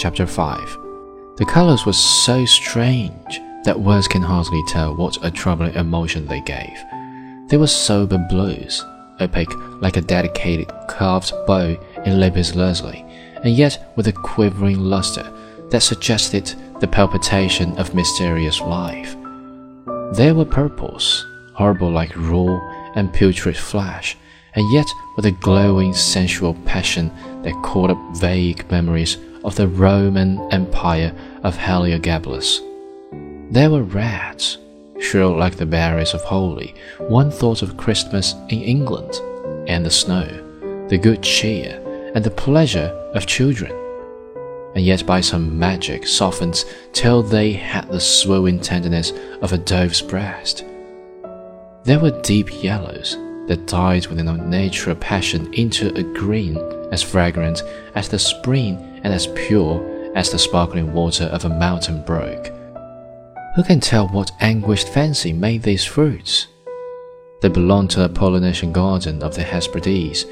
Chapter 5 The colors were so strange that words can hardly tell what a troubling emotion they gave. They were sober blues, opaque like a dedicated carved bow in lapis lazuli, and yet with a quivering luster that suggested the palpitation of mysterious life. There were purples, horrible like raw and putrid flesh, and yet with a glowing sensual passion that called up vague memories of the Roman Empire of Heliogabalus. There were reds, shrill like the berries of holly. One thought of Christmas in England, and the snow, the good cheer, and the pleasure of children. And yet by some magic softened till they had the swooning tenderness of a dove's breast. There were deep yellows that died with an unnatural passion into a green as fragrant as the spring and as pure as the sparkling water of a mountain brook. Who can tell what anguished fancy made these fruits? They belonged to a Polynesian garden of the Hesperides.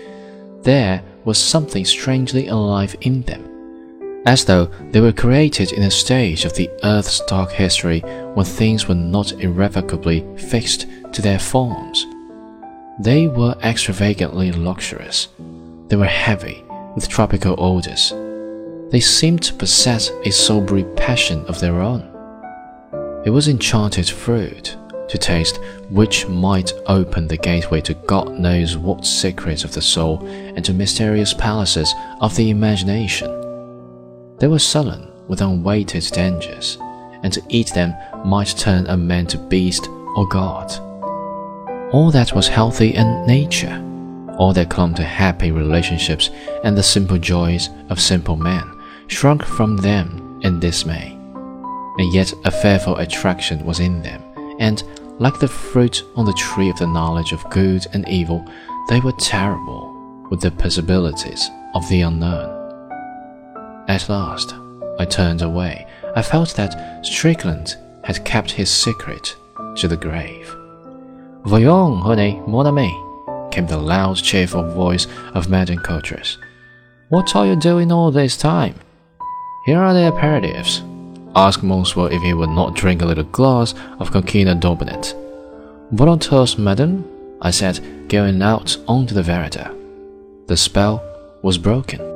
There was something strangely alive in them, as though they were created in a stage of the earth's dark history when things were not irrevocably fixed to their forms. They were extravagantly luxurious. They were heavy with tropical odors. They seemed to possess a sober passion of their own. It was enchanted fruit, to taste which might open the gateway to God knows what secrets of the soul and to mysterious palaces of the imagination. They were sullen with unweighted dangers, and to eat them might turn a man to beast or god. All that was healthy in nature, all that clung to happy relationships and the simple joys of simple men, shrunk from them in dismay. And yet a fearful attraction was in them, and, like the fruit on the tree of the knowledge of good and evil, they were terrible with the possibilities of the unknown. At last, I turned away. I felt that Strickland had kept his secret to the grave. Voyons, honey, mon ami, came the loud, cheerful voice of Madame Coutras. What are you doing all this time? Here are the aperitifs. Ask Monsieur if he would not drink a little glass of quinquina Dubonnet. Volontaires, madame, I said, going out onto the veranda. The spell was broken.